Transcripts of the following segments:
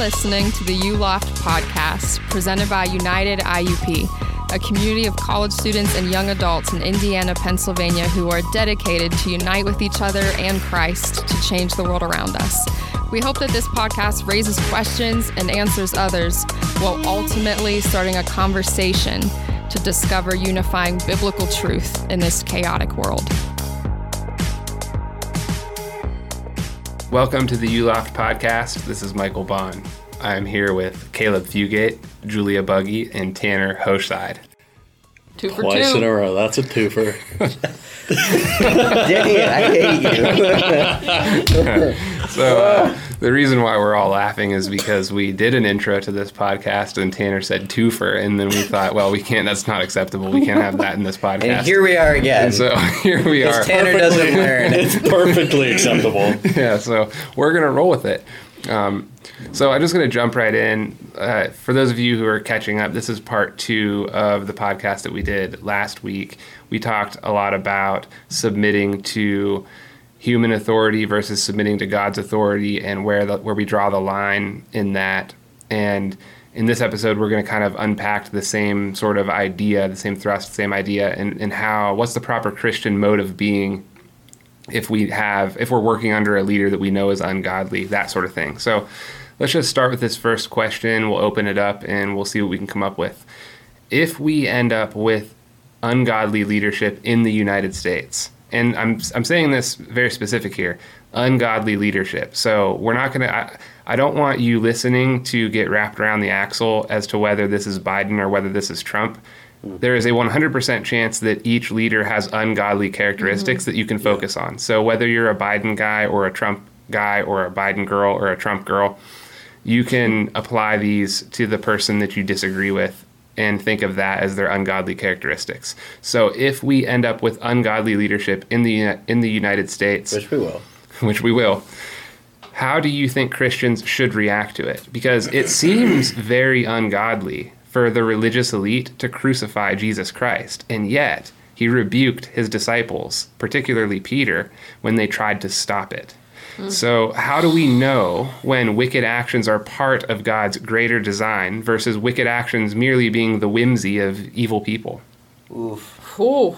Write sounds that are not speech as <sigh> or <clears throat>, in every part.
listening to the ULoft podcast presented by United IUP, a community of college students and young adults in Indiana, Pennsylvania who are dedicated to unite with each other and Christ to change the world around us. We hope that this podcast raises questions and answers others while ultimately starting a conversation to discover unifying biblical truth in this chaotic world. Welcome to the ULoft podcast. This is Michael Bond. I'm here with Caleb Fugate, Julia Buggy, and Tanner Hochside. Two for Twice two. in a row. That's a twofer. <laughs> Dang it, I hate you. <laughs> So, uh, the reason why we're all laughing is because we did an intro to this podcast and Tanner said twofer, and then we thought, well, we can't, that's not acceptable. We can't have that in this <laughs> podcast. And here we are again. And so <laughs> here we are. Tanner doesn't learn. it's perfectly acceptable. <laughs> yeah, so we're gonna roll with it. Um, so I'm just gonna jump right in. Uh, for those of you who are catching up, this is part two of the podcast that we did last week. We talked a lot about submitting to human authority versus submitting to God's authority, and where the, where we draw the line in that. And in this episode, we're going to kind of unpack the same sort of idea, the same thrust, same idea, and, and how what's the proper Christian mode of being if we have if we're working under a leader that we know is ungodly that sort of thing. So let's just start with this first question. We'll open it up and we'll see what we can come up with. If we end up with ungodly leadership in the united states and i'm, I'm saying this very specific here ungodly leadership. So we're not going to I, I don't want you listening to get wrapped around the axle as to whether this is biden or whether this is trump. Mm. There is a 100% chance that each leader has ungodly characteristics mm-hmm. that you can focus on. So whether you're a Biden guy or a Trump guy or a Biden girl or a Trump girl, you can apply these to the person that you disagree with and think of that as their ungodly characteristics. So if we end up with ungodly leadership in the in the United States, Which we will. <laughs> which we will. How do you think Christians should react to it? Because it seems very ungodly for the religious elite to crucify Jesus Christ, and yet he rebuked his disciples, particularly Peter, when they tried to stop it. So, how do we know when wicked actions are part of God's greater design versus wicked actions merely being the whimsy of evil people? Oof. Ooh.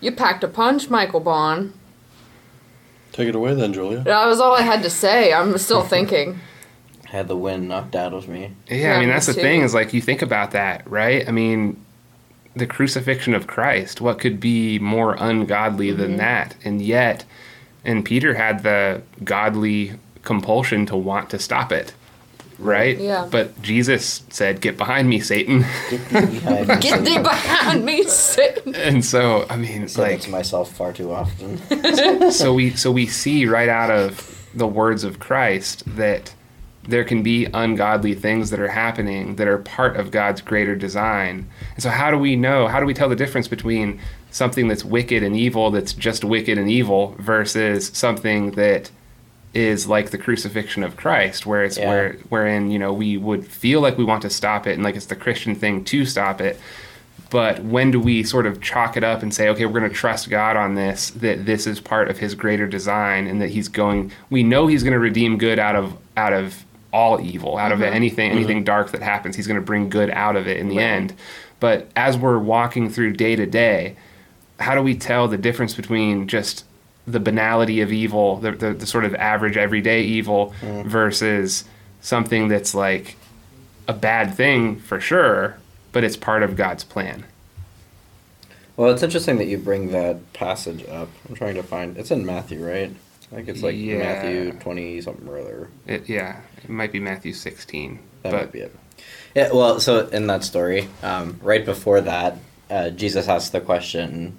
You packed a punch, Michael Bond. Take it away then, Julia. That was all I had to say. I'm still <laughs> thinking. I had the wind knocked out of me. Yeah, Yeah, I mean me that's the thing is like you think about that, right? I mean, the crucifixion of Christ, what could be more ungodly Mm-hmm. than that? And yet, and Peter had the godly compulsion to want to stop it, right? Yeah. But Jesus said, "Get behind me, Satan." Get thee behind me. <laughs> Get thee behind me, Satan. and so, I mean, Say that like to myself far too often. <laughs> so we so we see right out of the words of Christ that there can be ungodly things that are happening that are part of God's greater design. And so how do we know? How do we tell the difference between something that's wicked and evil that's just wicked and evil versus something that is like the crucifixion of Christ where it's Yeah. where wherein, you know, we would feel like we want to stop it and like it's the Christian thing to stop it. But when do we sort of chalk it up and say okay we're going to trust god on this that this is part of his greater design and that he's going we know he's going to redeem good out of out of all evil out of mm-hmm. anything mm-hmm. anything dark that happens. He's going to bring good out of it in the end. But as we're walking through day to day how do we tell the difference between just the banality of evil the, the, the sort of average everyday evil versus something that's like a bad thing for sure but it's part of God's plan. well, it's interesting that you bring that passage up. I'm trying to find. It's in Matthew, right? I think it's like Yeah. Matthew 20 something or other. It, yeah, it might be Matthew 16. That but might be it. Yeah, well, so in that story, um, right before that, uh, Jesus asks the question.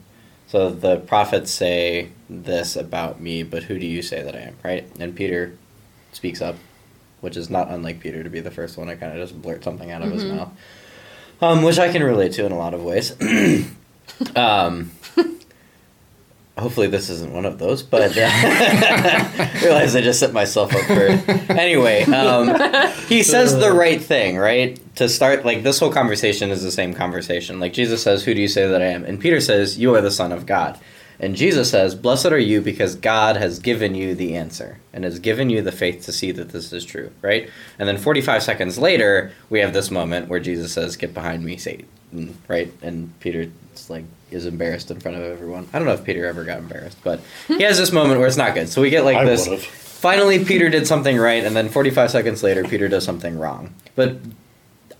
So the prophets say this about me, but who do you say that I am? Right? And Peter speaks up, which is not unlike Peter to be the first one to kind of just blurt something out of his mouth, um, which I can relate to in a lot of ways. <clears throat> um, hopefully, this isn't one of those, but uh, <laughs> realize I just set myself up for. Anyway, um, he says the right thing, right? To start, like this whole conversation is the same conversation. Like Jesus says, "Who do you say that I am?" And Peter says, "You are the Son of God." And Jesus says, Blessed are you because God has given you the answer and has given you the faith to see that this is true, right? And then 45 seconds later, we have this moment where Jesus says, Get behind me, Satan, right? And Peter like is embarrassed in front of everyone. I don't know if Peter ever got embarrassed, but he has this moment where it's not good. So we get like I this. would've. Finally, Peter did something right, and then 45 seconds later, Peter does something wrong. But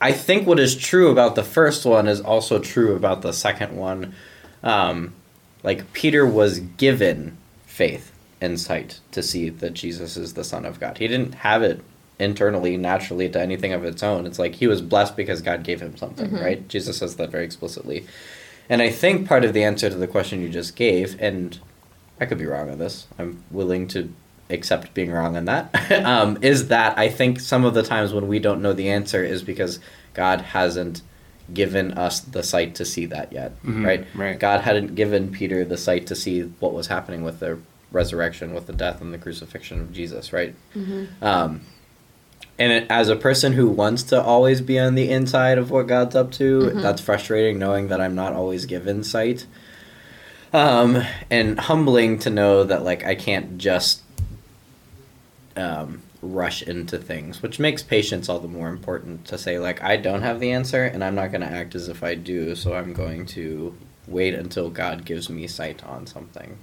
I think what is true about the first one is also true about the second one. Um, like Peter was given faith and sight to see that Jesus is the Son of God. He didn't have it internally, naturally, to anything of its own. It's like he was blessed because God gave him something, right? Jesus says that very explicitly. And I think part of the answer to the question you just gave, and I could be wrong on this, I'm willing to accept being wrong on that, <laughs> um, is that I think some of the times when we don't know the answer is because God hasn't given us the sight to see that yet, Mhm, right? right. God hadn't given Peter the sight to see what was happening with the resurrection, with the death and the crucifixion of Jesus, right? Um, and it, as a person who wants to always be on the inside of what God's up to, that's frustrating knowing that I'm not always given sight. Um, and humbling to know that like I can't just um, rush into things, which makes patience all the more important to say like I don't have the answer and I'm not going to act as if I do, so I'm going to wait until God gives me sight on something.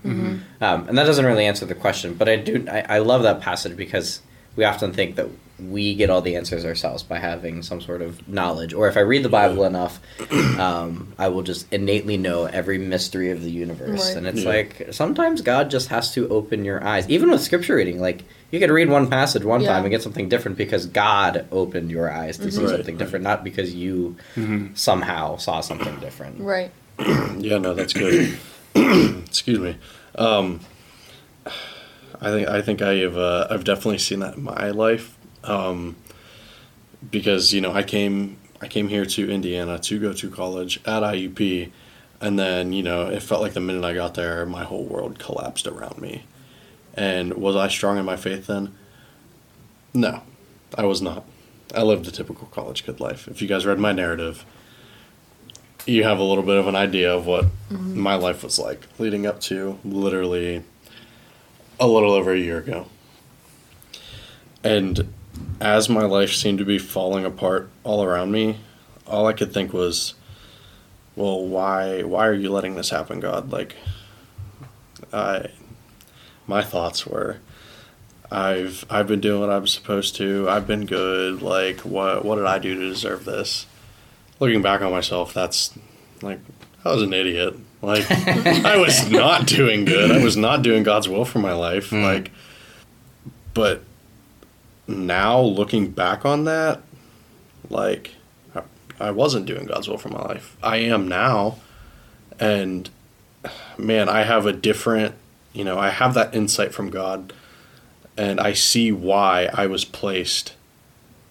Um, and that doesn't really answer the question, but I do I, I love that passage because we often think that we get all the answers ourselves by having some sort of knowledge, or if I read the Bible enough, um, I will just innately know every mystery of the universe. Right. And it's Yeah. like sometimes God just has to open your eyes, even with scripture reading. Like you could read one passage one Yeah. time and get something different because God opened your eyes to see Right, something different, not because you somehow saw something different. Right. <clears throat> Yeah, no, that's good. <clears throat> Excuse me. Um, I think I think I have uh, I've definitely seen that in my life, um, because you know I came I came here to Indiana to go to college at IUP, and then you know it felt like the minute I got there, my whole world collapsed around me, and was I strong in my faith then? No, I was not. I lived a typical college kid life. If you guys read my narrative, you have a little bit of an idea of what my life was like leading up to literally a little over a year ago. And as my life seemed to be falling apart all around me, all I could think was, well, why why are you letting this happen, God? Like I my thoughts were I've I've been doing what I'm supposed to. I've been good. Like what what did I do to deserve this? Looking back on myself, that's like I was an idiot. Like <laughs> I was not doing good. I was not doing God's will for my life. Hmm. Like but now looking back on that, like I, I wasn't doing God's will for my life. I am now and man, I have a different, you know, I have that insight from God and I see why I was placed,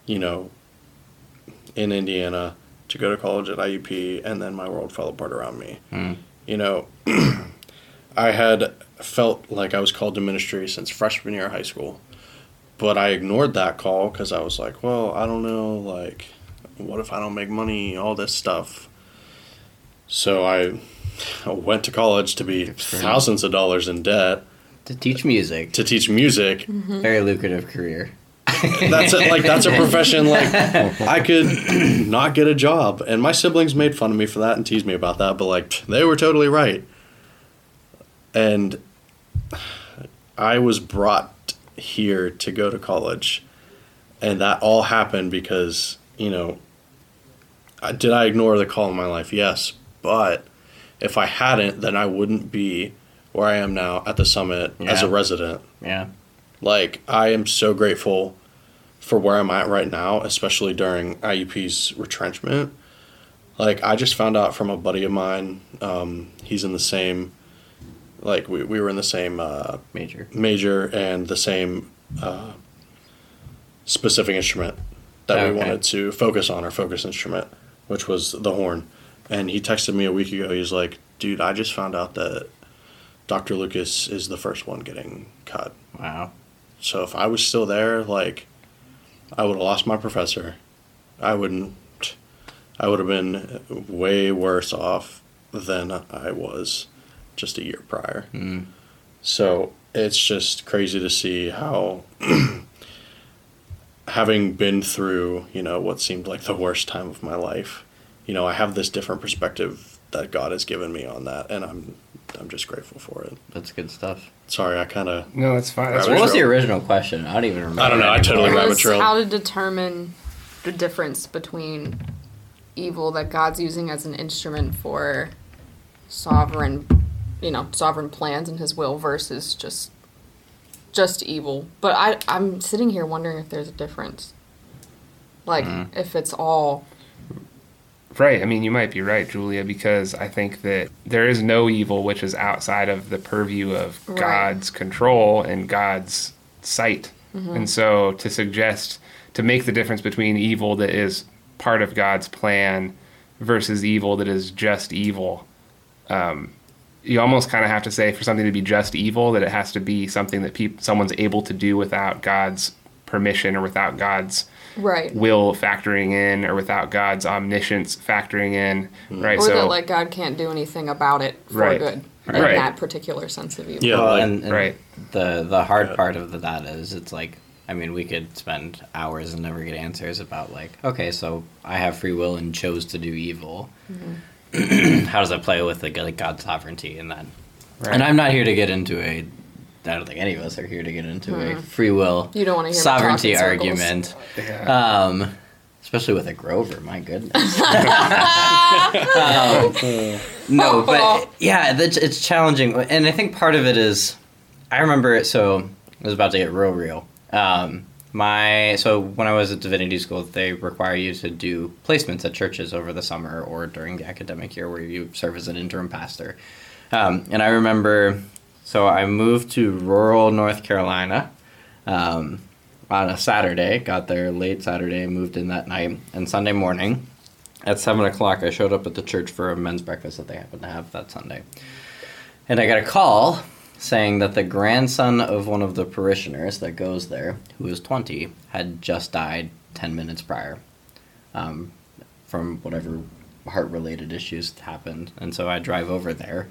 you know, in Indiana to go to college at IUP, and then my world fell apart around me. Hmm. You know, <clears throat> I had felt like I was called to ministry since freshman year of high school, but I ignored that call because I was like, well, I don't know, like, what if I don't make money, all this stuff. So I <laughs> went to college to be thousands of dollars in debt To teach music, to teach music mm-hmm. very lucrative career. That's a, like that's a <laughs> profession like I could <clears throat> not get a job. And my siblings made fun of me for that and teased me about that but like they were totally right. And I was brought here to go to college and that all happened because you know I- did I ignore the call in my life? Yes. But if I hadn't then I wouldn't be where I am now at the summit as a resident. Yeah. like I am so grateful for where I'm at right now, especially during IUP's retrenchment. Like I just found out from a buddy of mine, um, he's in the same, like we, we were in the same uh, Major. major and the same uh, specific instrument that we wanted to focus on, our focus instrument, which was the horn. And he texted me a week ago. He's like, "Dude, I just found out that Dr. Lucas is the first one getting cut." Wow. So if I was still there, like, I would have lost my professor. I wouldn't. I would have been way worse off than I was, just a year prior. Mm. So it's just crazy to see how, <clears throat> having been through, you know, what seemed like the worst time of my life, you know, I have this different perspective that God has given me on that, and I'm, I'm just grateful for it. That's good stuff. Sorry, I kind of, No, it's fine. That's What was the original question? I don't even remember. I don't know, I totally anymore. rabbit was trailed. how to determine the difference between evil that God's using as an instrument for sovereign, you know, sovereign plans and His will versus just just evil. But I I'm sitting here wondering if there's a difference. Like Mm-hmm. if it's all Right. I mean, you might be right, Julia, because I think that there is no evil which is outside of the purview of Right. God's control and God's sight. Mm-hmm. And so to suggest, to make the difference between evil that is part of God's plan versus evil that is just evil, um, you almost kind of have to say for something to be just evil that it has to be something that peop- someone's able to do without God's permission or without God's right. will factoring in or without God's omniscience factoring in, hmm. right? Or so that like God can't do anything about it for Right. good in Right. that particular sense of evil. Yeah. Well, like- and, and Right. the the hard Yeah. part of the, that is it's like I mean we could spend hours and never get answers about like okay so I have free will and chose to do evil. Mm-hmm. <clears throat> How does that play with the like God's sovereignty and that? Right. And I'm not here to get into a. I don't think any of us are here to get into a free will You don't wanna hear me sovereignty talk in circles. argument, yeah. um, especially with a Grover. My goodness. <laughs> Um, no, but yeah, it's, it's challenging, and I think part of it is, I remember it. So it was about to get real, real. Um, my so when I was at divinity school, they require you to do placements at churches over the summer or during the academic year, where you serve as an interim pastor. Um, and I remember, so I moved to rural North Carolina. Um, on a Saturday, got there late Saturday, moved in that night, and Sunday morning, at seven o'clock, I showed up at the church for a men's breakfast that they happened to have that Sunday. And I got a call saying that the grandson of one of the parishioners that goes there, who was 20, had just died 10 minutes prior um, from whatever heart related issues happened. And so I drive over there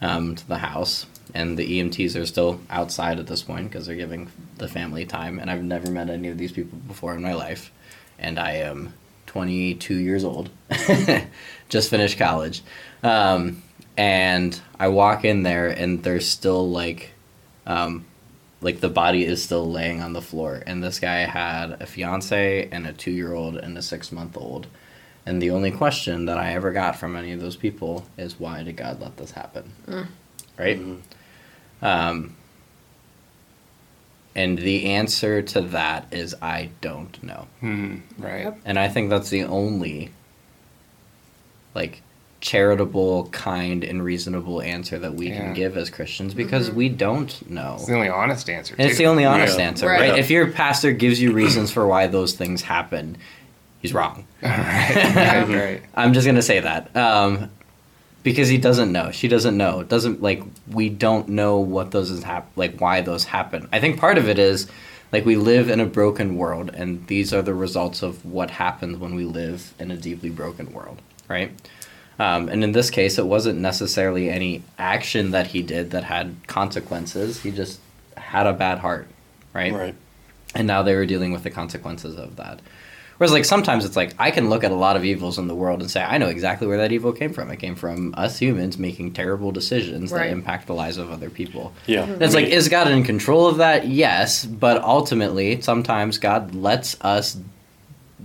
um, to the house, and the EMTs are still outside at this point because they're giving the family time. And I've never met any of these people before in my life. And I am 22 years old, <laughs> just finished college. Um, and I walk in there, and there's still like, um, like the body is still laying on the floor. And this guy had a fiance and a two year old and a six month old. And the only question that I ever got from any of those people is, why did God let this happen? Right? Um, and the answer to that is, I don't know. Hmm, right. Yep. And I think that's the only like charitable, kind, and reasonable answer that we Yeah. can give as Christians because we don't know. It's the only honest answer. And it's the only honest Yeah. answer, Right. right? If your pastor gives you reasons for why those things happen, he's wrong. <laughs> right, <laughs> right, right. I'm just gonna say that um, because he doesn't know. She doesn't know. It doesn't like we don't know what those is hap- like why those happen. I think part of it is like we live in a broken world, and these are the results of what happens when we live in a deeply broken world, right? Um, and in this case, it wasn't necessarily any action that he did that had consequences. He just had a bad heart, right? Right. and now they were dealing with the consequences of that. Whereas, like sometimes it's like I can look at a lot of evils in the world and say I know exactly where that evil came from. It came from us humans making terrible decisions Right. that impact the lives of other people. Yeah. And it's like, is God in control of that? Yes, but ultimately, sometimes God lets us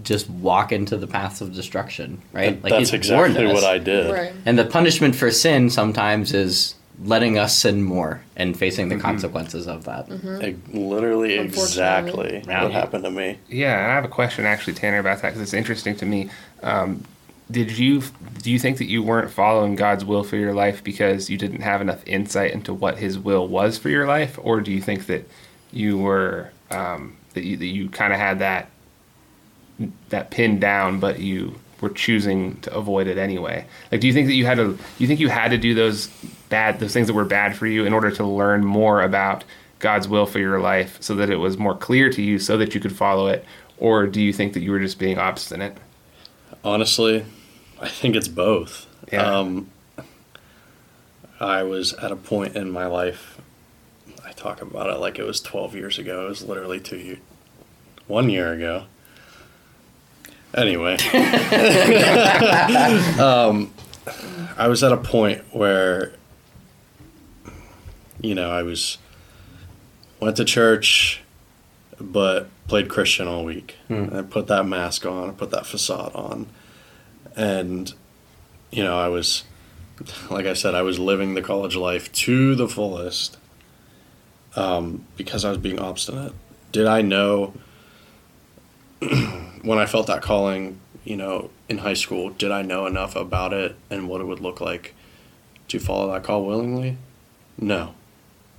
just walk into the paths of destruction, right? That's He's exactly what. I did. Right. And the punishment for sin sometimes is letting us sin more and facing the consequences of that. Like, literally exactly Yeah. what happened to me. Yeah, and I have a question actually, Tanner, about that because it's interesting to me. Um, did you do you think that you weren't following God's will for your life because you didn't have enough insight into what His will was for your life, or do you think that you were um, that you that you kind of had that that pinned down, but you were choosing to avoid it anyway? Like, do you think that you had to? Do you think you had to do those bad those things that were bad for you in order to learn more about God's will for your life, so that it was more clear to you, so that you could follow it? Or do you think that you were just being obstinate? Honestly, I think it's both. Yeah. Um, I was at a point in my life. I talk about it like it was 12 years ago. It was literally two years, one year ago. Anyway, <laughs> um, I was at a point where, you know, I was went to church, but played Christian all week. Hmm. I put that mask on, I put that facade on, and you know, I was, like I said, I was living the college life to the fullest um, because I was being obstinate. Did I know <clears throat> when I felt that calling, you know, in high school, did I know enough about it and what it would look like to follow that call willingly? No.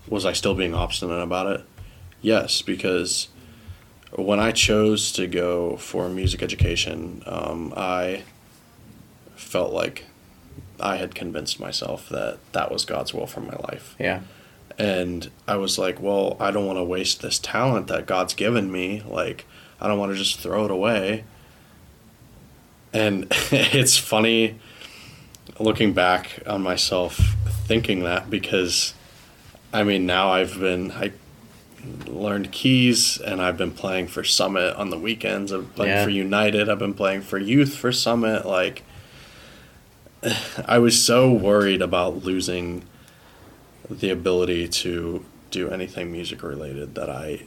Was I still being obstinate about it? Yes, because when I chose to go for music education, um, I felt like I had convinced myself that that was God's will for my life. Yeah. And I was like, well, I don't want to waste this talent that God's given me. Like, I don't want to just throw it away. And <laughs> it's funny looking back on myself thinking that because I mean, now I've been, I learned keys and I've been playing for Summit on the weekends. I've been playing Yeah. for United. I've been playing for Youth for Summit. Like, <sighs> I was so worried about losing the ability to do anything music related that I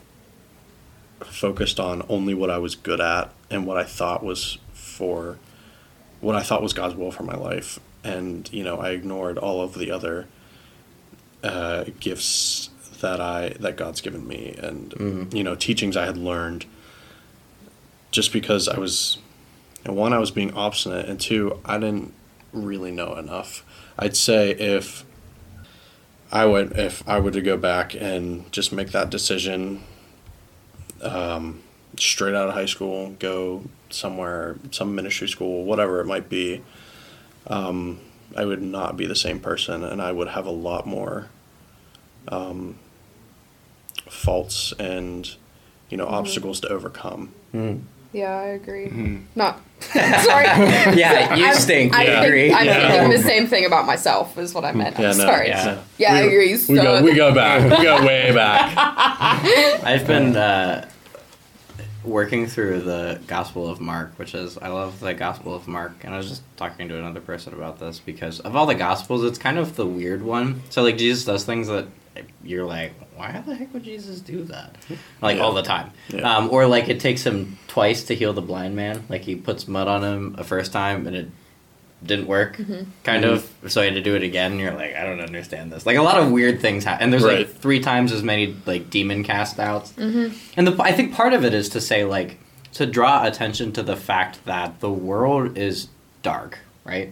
focused on only what I was good at and what I thought was for what I thought was God's will for my life. And, you know, I ignored all of the other uh, gifts that I that God's given me and Mhm. you know, teachings I had learned just because I was and one, I was being obstinate, and two, I didn't really know enough. I'd say if I would, if I were to go back and just make that decision, um, straight out of high school, go somewhere, some ministry school, whatever it might be, um, I would not be the same person, and I would have a lot more um, faults and you know obstacles to overcome. Mm. Yeah, I agree. Mm-hmm. Not <laughs> sorry. <laughs> Yeah, you I'm- stink. I I think, agree. I'm Yeah. thinking the same thing about myself. Is what I meant. I'm Yeah, no, sorry. yeah. Yeah, I We- agree. We go, we go back. We go way back. <laughs> I've been uh, working through the Gospel of Mark, which is I love the Gospel of Mark, and I was just talking to another person about this because of all the Gospels, it's kind of the weird one. So like Jesus does things that you're like, why the heck would Jesus do that? Like Yeah. all the time, Yeah. um, or like it takes him twice to heal the blind man. Like he puts mud on him a first time and it didn't work, kind Mhm. of. So he had to do it again. And you're like, I don't understand this. Like a lot of weird things happen, and there's Right. like three times as many like demon cast outs. And the, I think part of it is to say like to draw attention to the fact that the world is dark, right?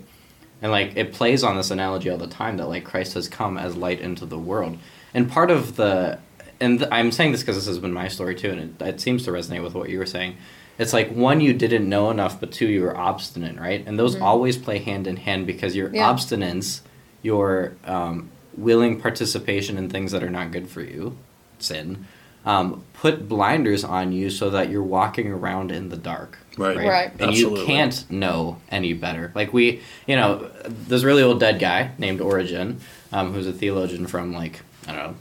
And like it plays on this analogy all the time that like Christ has come as light into the world. And part of the and th- I'm saying this because this has been my story too, and it, it seems to resonate with what you were saying. It's like one, you didn't know enough, but two, you were obstinate, right? And those always play hand in hand because your Yeah. obstinance, your um, willing participation in things that are not good for you, sin, um, put blinders on you so that you're walking around in the dark. Right. Right. And Absolutely. you can't know any better. Like we, you know, this really old dead guy named Origen, um, who's a theologian from like I don't know,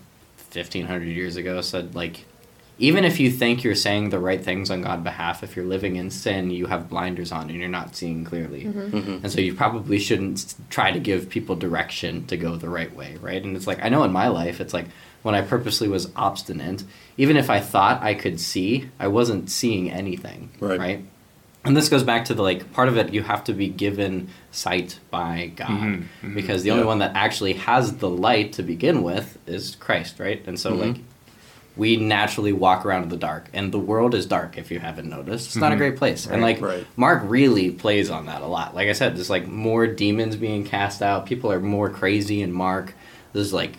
fifteen hundred years ago, said like, even if you think you're saying the right things on God's behalf, if you're living in sin, you have blinders on and you're not seeing clearly. Mhm. And so you probably shouldn't try to give people direction to go the right way, right? And it's like I know in my life, it's like when I purposely was obstinate, even if I thought I could see, I wasn't seeing anything, Right. right? And this goes back to the like part of it you have to be given sight by God Mhm, mhm. because the only one that actually has the light to begin with is Christ, right? And so Mhm. like we naturally walk around in the dark and the world is dark if you haven't noticed. It's not a Mhm. great place. And like Right. Mark really plays on that a lot. Like I said, there's like more demons being cast out. People are more crazy in Mark. There's like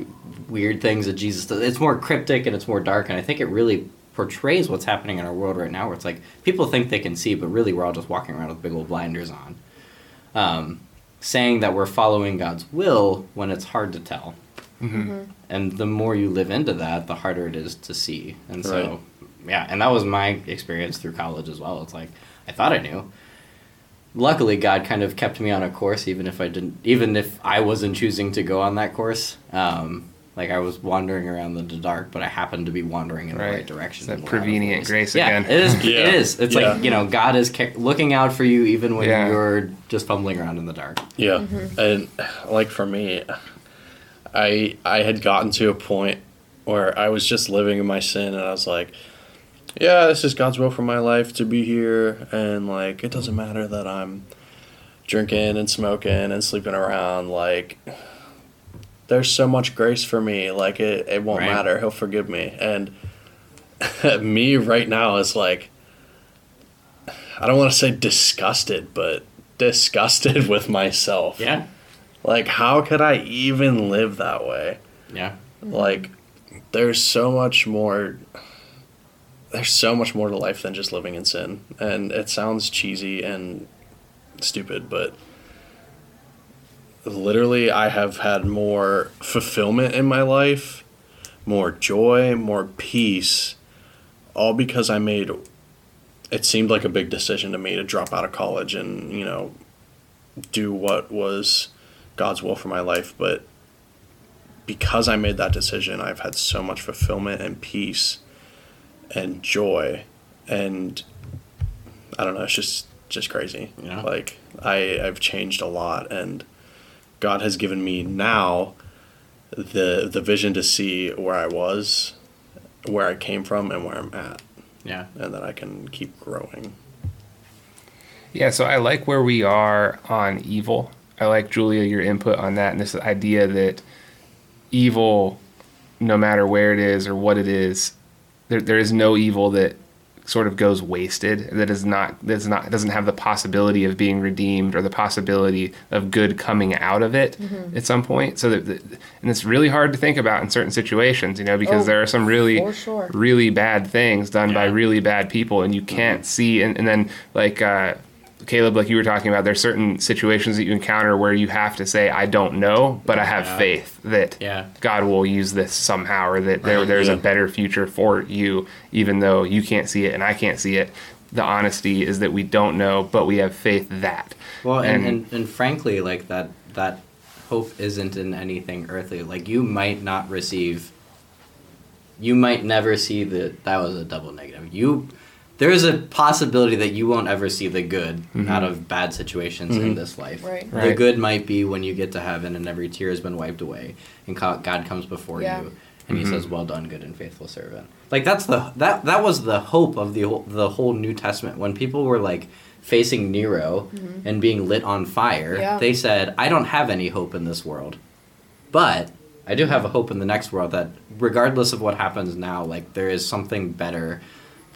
weird things that Jesus does. It's more cryptic and it's more dark, and I think it really portrays what's happening in our world right now. Where it's like people think they can see, but really we're all just walking around with big old blinders on, um, saying that we're following God's will when it's hard to tell. Mm-hmm. And the more you live into that, the harder it is to see. And so, yeah, and that was my experience through college as well. It's like I thought I knew, luckily God kind of kept me on a course, even if I didn't, even if I wasn't choosing to go on that course. Um, like I was wandering around in the dark, but I happened to be wandering in the Right. right direction. It's that prevenient grace yeah, again. it is. <laughs> Yeah. It is. It's Yeah. like you know, God is ca- looking out for you even when Yeah. you're just fumbling around in the dark. Yeah, and like for me, I I had gotten to a point where I was just living in my sin, and I was like, "Yeah, this is God's will for my life to be here," and like it doesn't matter that I'm drinking and smoking and sleeping around. Like, there's so much grace for me. Like it it won't Right. matter. He'll forgive me, and <laughs> me right now is like. I don't want to say disgusted, but disgusted <laughs> with myself. Yeah. Like, how could I even live that way? Yeah. Like, there's so much more. There's so much more to life than just living in sin. And it sounds cheesy and stupid, but literally, I have had more fulfillment in my life, more joy, more peace, all because I made. It seemed like a big decision to me to drop out of college and, you know, do what was God's will for my life, but because I made that decision, I've had so much fulfillment and peace and joy and I don't know, it's just just crazy. Yeah. Like I I've changed a lot and God has given me now the the vision to see where I was, where I came from and where I'm at Yeah. and that I can keep growing. Yeah, so I like where we are on evil. I like Julia your input on that and this idea that evil, no matter where it is or what it is, there there is no evil that sort of goes wasted. That is not that's not doesn't have the possibility of being redeemed or the possibility of good coming out of it at some point. So that, that and it's really hard to think about in certain situations, you know, because Oh, there are some really sure. really bad things done by really bad people and you can't see and, and then like uh Caleb, like you were talking about, there's certain situations that you encounter where you have to say, "I don't know, but I have Yeah. faith that Yeah. God will use this somehow, or that there, there's Yeah. a better future for you, even though you can't see it and I can't see it." The honesty is that we don't know, but we have faith that. Well, and, And- and, and frankly, like that that hope isn't in anything earthly. Like you might not receive. You might never see the. That was a double negative. You, there is a possibility that you won't ever see the good mm-hmm. out of bad situations in mm-hmm. this life. Right. The good might be when you get to heaven and every tear has been wiped away, and God comes before Yeah. you, and He mm-hmm. says, "Well done, good and faithful servant." Like that's the that that was the hope of the whole, the whole New Testament when people were like facing Nero and being lit on fire. Mm-hmm. Yeah. They said, "I don't have any hope in this world, but I do have a hope in the next world that, regardless of what happens now, like there is something better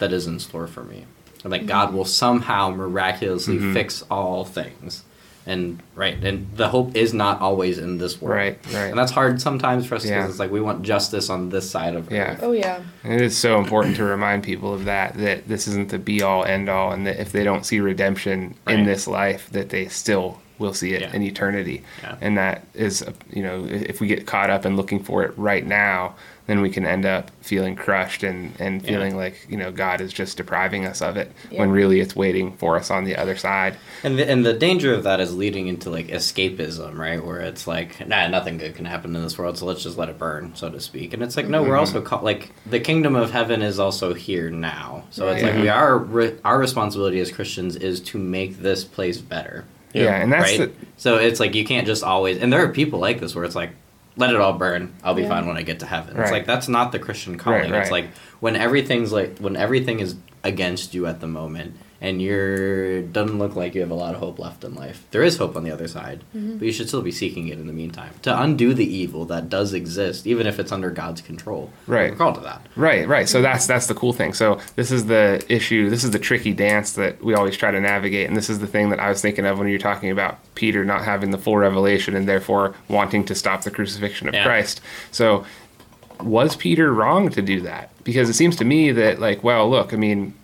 that is in store for me, and like Mm-hmm. God will somehow miraculously fix all things." And right, and the hope is not always in this world. Right, right. And that's hard sometimes for us because Yeah. it's like we want justice on this side of Yeah. earth. Oh yeah. And it is so important to remind people of that, that this isn't the be all end all, and that if they don't see redemption in this life, that they still will see it Yeah. in eternity. Yeah. And that is, you know, if we get caught up in looking for it right now, then we can end up feeling crushed and, and Yeah. feeling like, you know, God is just depriving us of it Yeah. when really it's waiting for us on the other side. And the, and the danger of that is leading into like escapism, right? Where it's like, nah, nothing good can happen in this world, so let's just let it burn, so to speak. And it's like, no, we're mm-hmm. also called like the kingdom of heaven is also here now. So it's like we are re- our responsibility as Christians is to make this place better, Yeah. Yeah. and that's right? the, So it's like you can't just always. And there are people like this where it's like, let it all burn. I'll be Yeah. fine when I get to heaven. Right. It's like that's not the Christian calling. Right, It's like when everything's like when everything is against you at the moment and you're doesn't look like you have a lot of hope left in life. There is hope on the other side, Mm-hmm. but you should still be seeking it in the meantime to undo the evil that does exist, even if it's under God's control. Right. We're called to that. Right, right. So that's that's the cool thing. So this is the issue. This is the tricky dance that we always try to navigate, and this is the thing that I was thinking of when you're talking about Peter not having the full revelation and therefore wanting to stop the crucifixion of Yeah. Christ. So was Peter wrong to do that? Because it seems to me that like, well, look, I mean,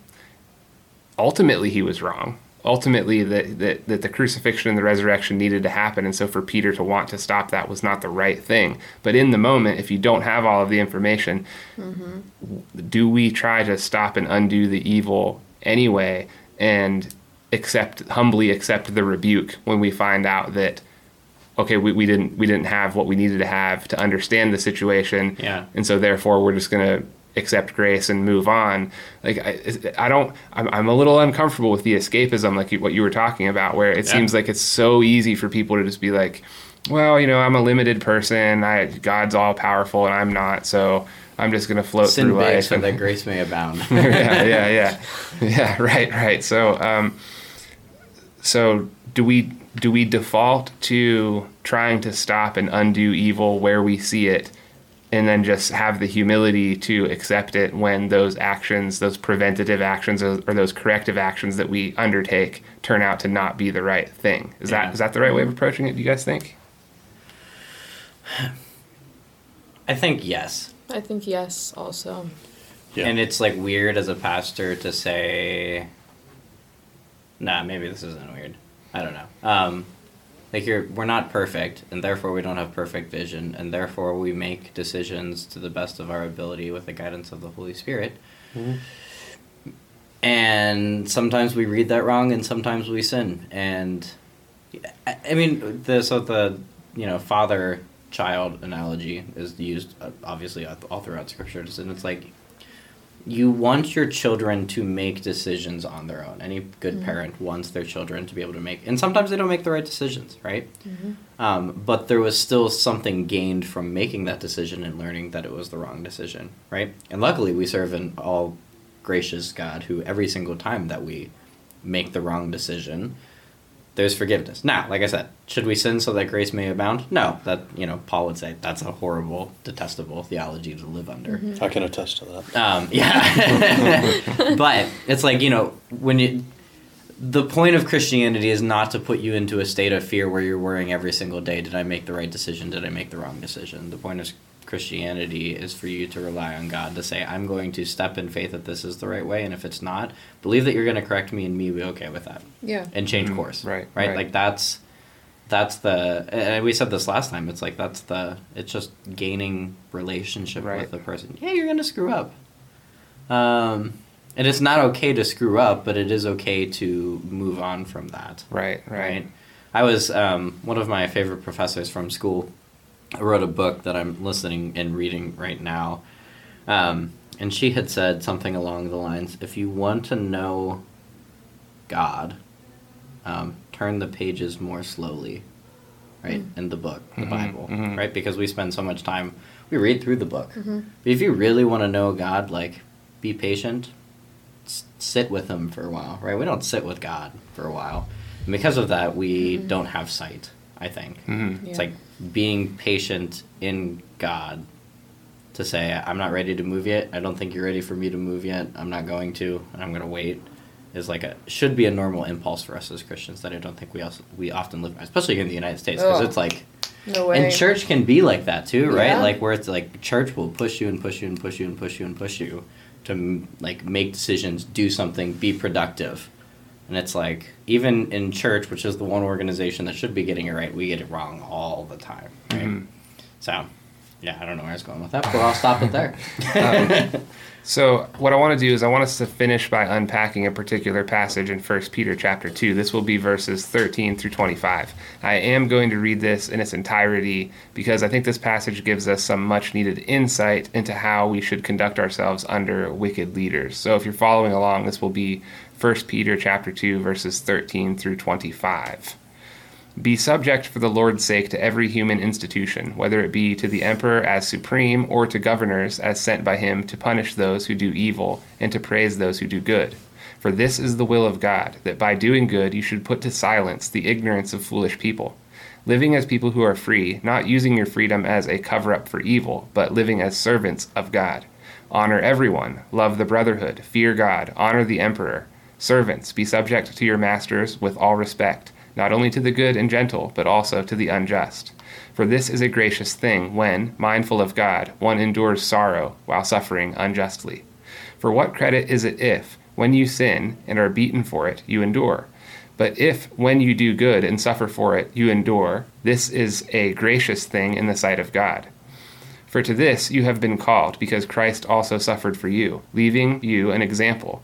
ultimately he was wrong. Ultimately, that, that, that the crucifixion and the resurrection needed to happen. And so for Peter to want to stop that was not the right thing. But in the moment, if you don't have all of the information, mm-hmm. do we try to stop and undo the evil anyway? And accept humbly accept the rebuke when we find out that okay we, we didn't we didn't have what we needed to have to understand the situation Yeah. and so therefore we're just going to accept grace and move on like i, I don't I'm, I'm a little uncomfortable with the escapism like you, what you were talking about where it Yeah. seems like it's so easy for people to just be like well you know i'm a limited person i god's all powerful and i'm not so i'm just going to float Sin through big life so and- that grace may abound. <laughs> yeah, yeah, yeah, <laughs> yeah. Right, right. So, um, so do we do we default to trying to stop and undo evil where we see it, and then just have the humility to accept it when those actions, those preventative actions, or or those corrective actions that we undertake turn out to not be the right thing? Is Yeah. that is that the right way of approaching it? Do you guys think? I think yes. I think yes, also. Yeah. And it's like weird as a pastor to say, nah, maybe this isn't weird. I don't know. Um, like you're, we're not perfect, and therefore we don't have perfect vision, and therefore we make decisions to the best of our ability with the guidance of the Holy Spirit. Mm-hmm. And sometimes we read that wrong, and sometimes we sin. And I, I mean, the so the you know father child analogy is used obviously all throughout scriptures, and it's like you want your children to make decisions on their own. Any good parent wants their children to be able to make, and sometimes they don't make the right decisions, right? Um, but there was still something gained from making that decision and learning that it was the wrong decision, right? And luckily, we serve an all gracious God who, every single time that we make the wrong decision, there's forgiveness. Now, like I said, should we sin so that grace may abound? No, that you know, Paul would say that's a horrible, detestable theology to live under. I can attest to that. Um, yeah, <laughs> but it's like you know when you. The point of Christianity is not to put you into a state of fear where you're worrying every single day. Did I make the right decision? Did I make the wrong decision? The point of Christianity is for you to rely on God to say, "I'm going to step in faith that this is the right way, and if it's not, believe that you're going to correct me, and me be okay with that, Yeah. and change Mhm, course." right, right, right. Like that's that's the and we said this last time. It's like that's the it's just gaining relationship Right. with the person. Yeah, you're gonna screw up. Um, and it's not okay to screw up, but it is okay to move on from that. Right, right. Right. I was um, one of my favorite professors from school. I wrote a book that I'm listening and reading right now. Um, and she had said something along the lines if you want to know God, um, turn the pages more slowly, right? In the book, the Mhm, Bible, mhm. right? Because we spend so much time, we read through the book. But if you really want to know God, like, be patient, s- sit with Him for a while, right? We don't sit with God for a while. And because of that, we don't have sight, I think. Mhm. Yeah. It's like being patient in God to say, I'm not ready to move yet. I don't think you're ready for me to move yet. I'm not going to, and I'm going to wait. Is like a should be a normal impulse for us as Christians that I don't think we also we often live, by, especially here in the United States, because oh, it's like No way. and church can be like that too, right? Yeah. Like where it's like church will push you and push you and push you and push you and push you to m- like make decisions, do something, be productive. And it's like even in church, which is the one organization that should be getting it right, we get it wrong all the time, right? Mhm. So, yeah, I don't know where I was going with that, but I'll stop it there. <laughs> So what I want to do is I want us to finish by unpacking a particular passage in 1 Peter chapter 2. This will be verses 13 through 25. I am going to read this in its entirety because I think this passage gives us some much needed insight into how we should conduct ourselves under wicked leaders. So if you're following along, this will be 1 Peter chapter 2 verses 13 through 25. Be subject for the Lord's sake to every human institution, whether it be to the emperor as supreme or to governors as sent by him to punish those who do evil and to praise those who do good. For this is the will of God, that by doing good you should put to silence the ignorance of foolish people. Living as people who are free, not using your freedom as a cover up for evil, but living as servants of God. Honor everyone, love the brotherhood, fear God, honor the emperor. Servants, be subject to your masters with all respect not only to the good and gentle, but also to the unjust. For this is a gracious thing when, mindful of God, one endures sorrow while suffering unjustly. For what credit is it if, when you sin and are beaten for it, you endure? But if, when you do good and suffer for it, you endure, this is a gracious thing in the sight of God. For to this you have been called, because Christ also suffered for you, leaving you an example,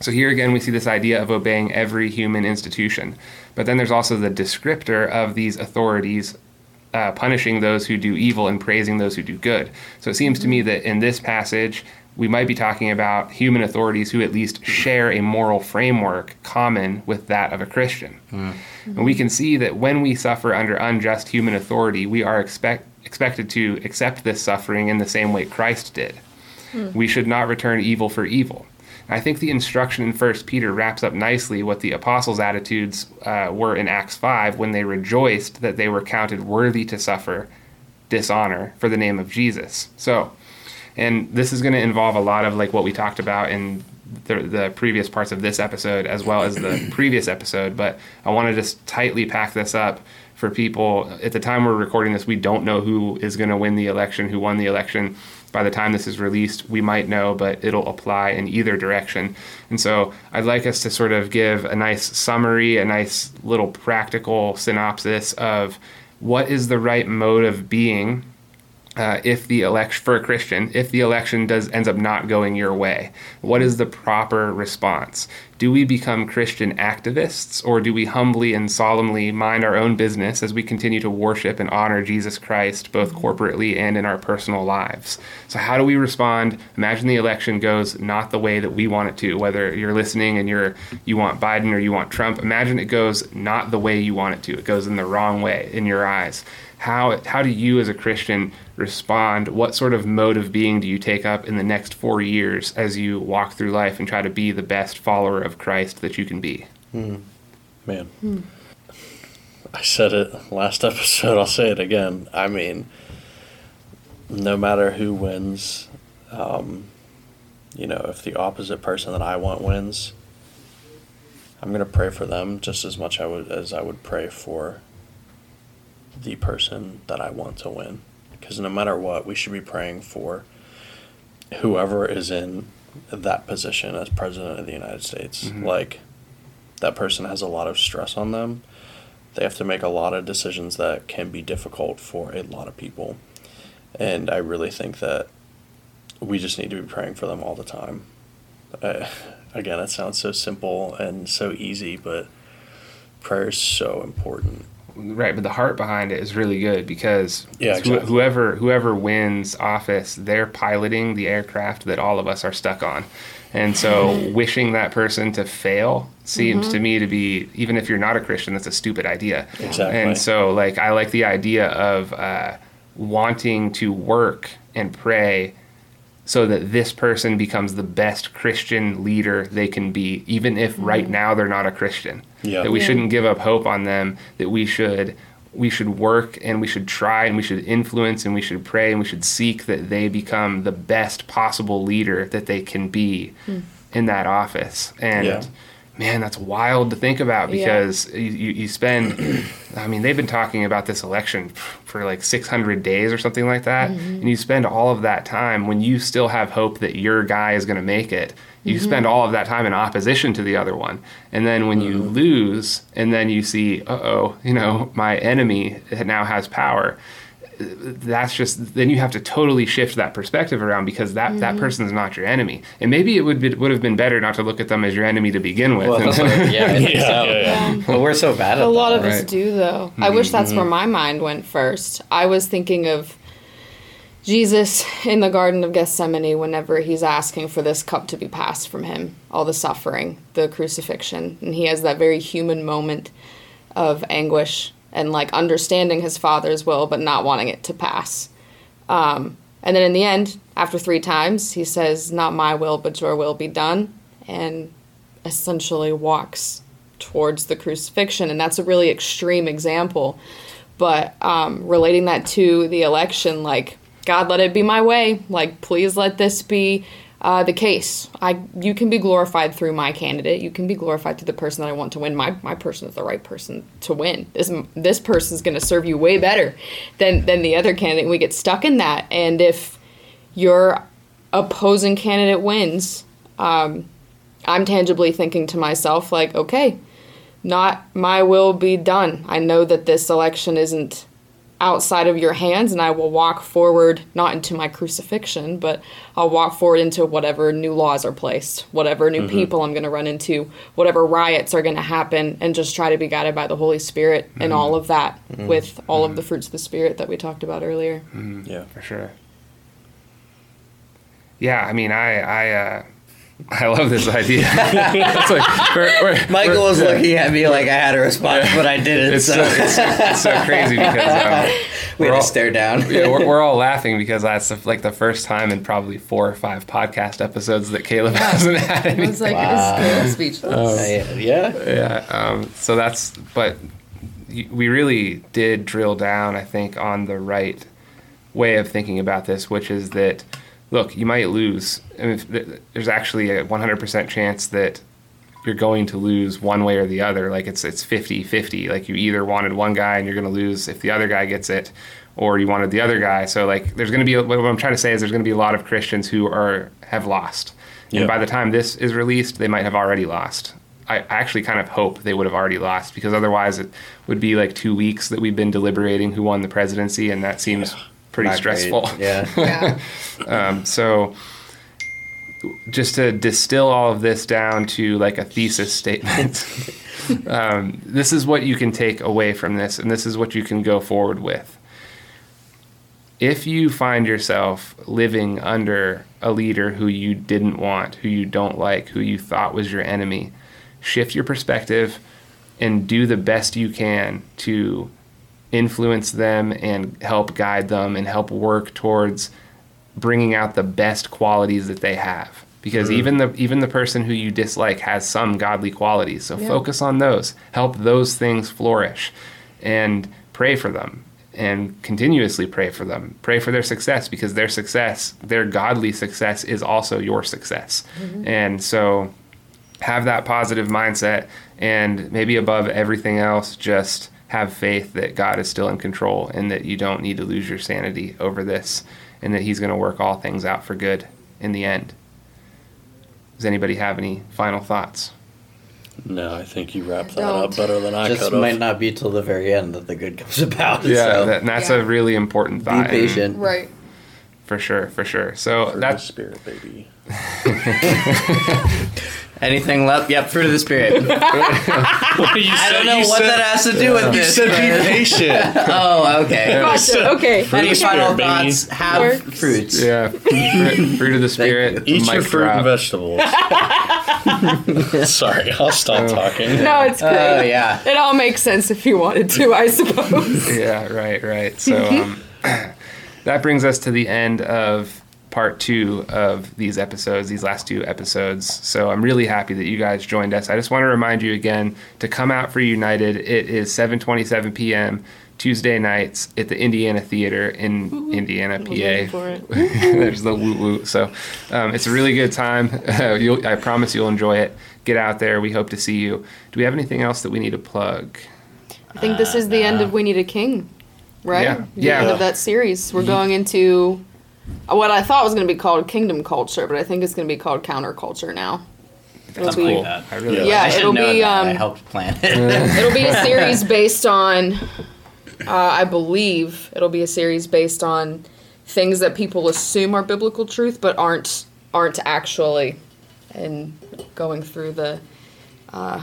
So here again, we see this idea of obeying every human institution. But then there's also the descriptor of these authorities uh, punishing those who do evil and praising those who do good. So it seems to me that in this passage, we might be talking about human authorities who at least share a moral framework common with that of a Christian. Mm. And we can see that when we suffer under unjust human authority, we are expect, expected to accept this suffering in the same way Christ did. Mm. We should not return evil for evil. I think the instruction in First Peter wraps up nicely what the apostles' attitudes uh, were in Acts 5 when they rejoiced that they were counted worthy to suffer dishonor for the name of Jesus. So, and this is going to involve a lot of like what we talked about in the, the previous parts of this episode as well as the <clears throat> previous episode, but I want to just tightly pack this up for people. At the time we're recording this, we don't know who is going to win the election, who won the election. By the time this is released, we might know, but it'll apply in either direction. And so I'd like us to sort of give a nice summary, a nice little practical synopsis of what is the right mode of being uh, if the election for a Christian, if the election does ends up not going your way, what is the proper response? Do we become Christian activists, or do we humbly and solemnly mind our own business as we continue to worship and honor Jesus Christ both corporately and in our personal lives? So, how do we respond? Imagine the election goes not the way that we want it to. Whether you're listening and you're you want Biden or you want Trump, imagine it goes not the way you want it to. It goes in the wrong way in your eyes how how do you as a Christian respond? What sort of mode of being do you take up in the next four years as you walk through life and try to be the best follower of Christ that you can be? Mm. Man, hmm. I said it last <laughs> episode. I'll say it again. I mean, no matter who wins, um, you know, if the opposite person that I want wins, I'm gonna pray for them just as much I would as I would pray for the person that I want to win. Because no matter what, we should be praying for whoever is in that position as president of the United States. Mm-hmm. Like, that person has a lot of stress on them. They have to make a lot of decisions that can be difficult for a lot of people. And I really think that we just need to be praying for them all the time. Uh, again, it sounds so simple and so easy, but prayer is so important right but the heart behind it is really good because yeah, exactly. wh- whoever whoever wins office they're piloting the aircraft that all of us are stuck on and so <laughs> wishing that person to fail seems mm-hmm. to me to be even if you're not a christian that's a stupid idea exactly and so like i like the idea of uh, wanting to work and pray so that this person becomes the best Christian leader they can be, even if right mm-hmm. now they're not a Christian. Yeah. That we yeah. shouldn't give up hope on them. That we should we should work and we should try and we should influence and we should pray and we should seek that they become the best possible leader that they can be mm. in that office. And yeah man, that's wild to think about because yeah. you, you spend, <clears throat> I mean, they've been talking about this election for like 600 days or something like that. Mm-hmm. And you spend all of that time when you still have hope that your guy is going to make it. You mm-hmm. spend all of that time in opposition to the other one. And then when mm-hmm. you lose, and then you see, uh oh, you know, my enemy now has power that's just then you have to totally shift that perspective around because that mm-hmm. that person's not your enemy and maybe it would be, would have been better not to look at them as your enemy to begin with well, <laughs> yeah, yeah, so. yeah, yeah, but we're so bad at that. a lot of right? us do though mm-hmm. i wish that's where mm-hmm. my mind went first i was thinking of jesus in the garden of gethsemane whenever he's asking for this cup to be passed from him all the suffering the crucifixion and he has that very human moment of anguish and like understanding his father's will but not wanting it to pass. Um, and then in the end, after three times, he says, Not my will, but your will be done, and essentially walks towards the crucifixion. And that's a really extreme example. But um, relating that to the election, like, God, let it be my way. Like, please let this be uh, the case. I you can be glorified through my candidate. You can be glorified through the person that I want to win. My my person is the right person to win. This this person is going to serve you way better than than the other candidate. We get stuck in that, and if your opposing candidate wins, um, I'm tangibly thinking to myself like, okay, not my will be done. I know that this election isn't outside of your hands and I will walk forward not into my crucifixion, but I'll walk forward into whatever new laws are placed, whatever new mm-hmm. people I'm going to run into, whatever riots are going to happen and just try to be guided by the Holy Spirit and mm-hmm. all of that mm-hmm. with all of the fruits of the spirit that we talked about earlier. Yeah. for sure. Yeah, I mean, I I uh, I love this idea. <laughs> It's like, we're- we're- Michael was yeah. looking at me like I had a response, but I didn't. It's so so, it's, it's so crazy because um, <laughs> we had all- to stare down. yeah, we're, we're all <laughs> laughing because that's the, like the first time in probably four or five podcast episodes that Caleb hasn't had I any. was like, Wow. it's speechless. I- yeah. Yeah. Um, so that's, but we really did drill down, I think, on the right way of thinking about this, which is that, look, you might lose. I mean, if th- there's actually a 100% chance that you're going to lose one way or the other. Like it's it's 50 50. Like you either wanted one guy and you're going to lose if the other guy gets it, or you wanted the other guy. So like there's going to be a- what I'm trying to say is there's going to be a lot of Christians who are have lost, and by the time this is released, they might have already lost. I I actually kind of hope they would have already lost because otherwise it would be like two weeks that we've been deliberating who won the presidency, and that seems pretty Not great. stressful. Yeah. <laughs> Yeah. Um, so just to distill all of this down to like a thesis statement, <laughs> um, this is what you can take away from this, and this is what you can go forward with. If you find yourself living under a leader who you didn't want, who you don't like, who you thought was your enemy, shift your perspective and do the best you can to influence them and help guide them and help work towards bringing out the best qualities that they have. Because mm-hmm. even the even the person who you dislike has some godly qualities. So Yeah. focus on those. Help those things flourish and pray for them and continuously pray for them. Pray for their success because their success their godly success is also your success. Mm-hmm. And so have that positive mindset and maybe above everything else just have faith that God is still in control and that you don't need to lose your sanity over this and that he's going to work all things out for good in the end. Does anybody have any final thoughts? No, I think you wrapped that don't. up better than I Just could might have. not be till the very end that the good comes about. Yeah, so that, and that's Yeah. a really important be thought. and- patient. Right. For sure, for sure. So Fruit of that's the spirit, baby. <laughs> <laughs> Anything left? Yep, fruit of the spirit. <laughs> I don't know what that has to do with You this. said be patient. <laughs> oh, okay. Gotcha. Okay. Any of the final spirit, baby. thoughts? Have Works. fruits. yeah, <laughs> fruit, fruit of the spirit. Eat mic your fruit drop. and vegetables. Sorry, I'll stop talking. No, it's great. Oh yeah. It all makes sense if you wanted to, I suppose. Yeah, right, right. So um, <clears throat> that brings us to the end of part two of these episodes, these last two episodes. So I'm really happy that you guys joined us. I just want to remind you again to come out for United. It is 7:27 p.m. Tuesday nights at the Indiana Theater in Indiana, PA. <laughs> There's the woo woo. So um, it's a really good time. <laughs> you'll, I promise you'll enjoy it. Get out there. We hope to see you. Do we have anything else that we need to plug? I think this is the end of We Need a King, right? Yeah. The Yeah. end of that series. We're going into what I thought was going to be called Kingdom Culture, but I think it's going to be called Counterculture now. It'll Something be, like that. I really Yeah. Yeah, I it'll know be, that. I um, helped plan it. it'll be a <laughs> series based on, uh, I believe, it'll be a series based on things that people assume are biblical truth, but aren't aren't actually, and going through the. Uh,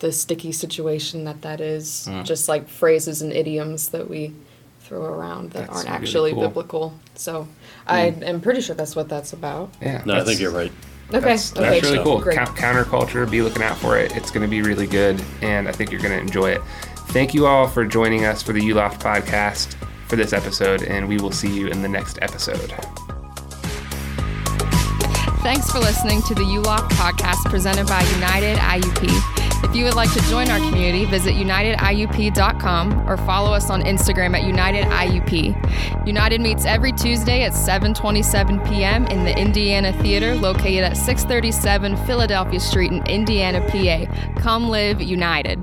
the sticky situation that that is, Mm. just like phrases and idioms that we throw around that That's aren't really actually cool. Biblical. So hmm. I am pretty sure that's what that's about. Yeah. No, I that's- think you're right. Okay, That's, okay, that's really cool. Great. Coun- counterculture, be looking out for it. It's going to be really good, and I think you're going to enjoy it. Thank you all for joining us for the ULoft podcast for this episode, and we will see you in the next episode. Thanks for listening to the ULOF podcast presented by United IUP. If you would like to join our community, visit unitediup.com or follow us on Instagram at UnitedIUP. United meets every Tuesday at 7:27 p.m. in the Indiana Theater located at 637 Philadelphia Street in Indiana, PA. Come live united.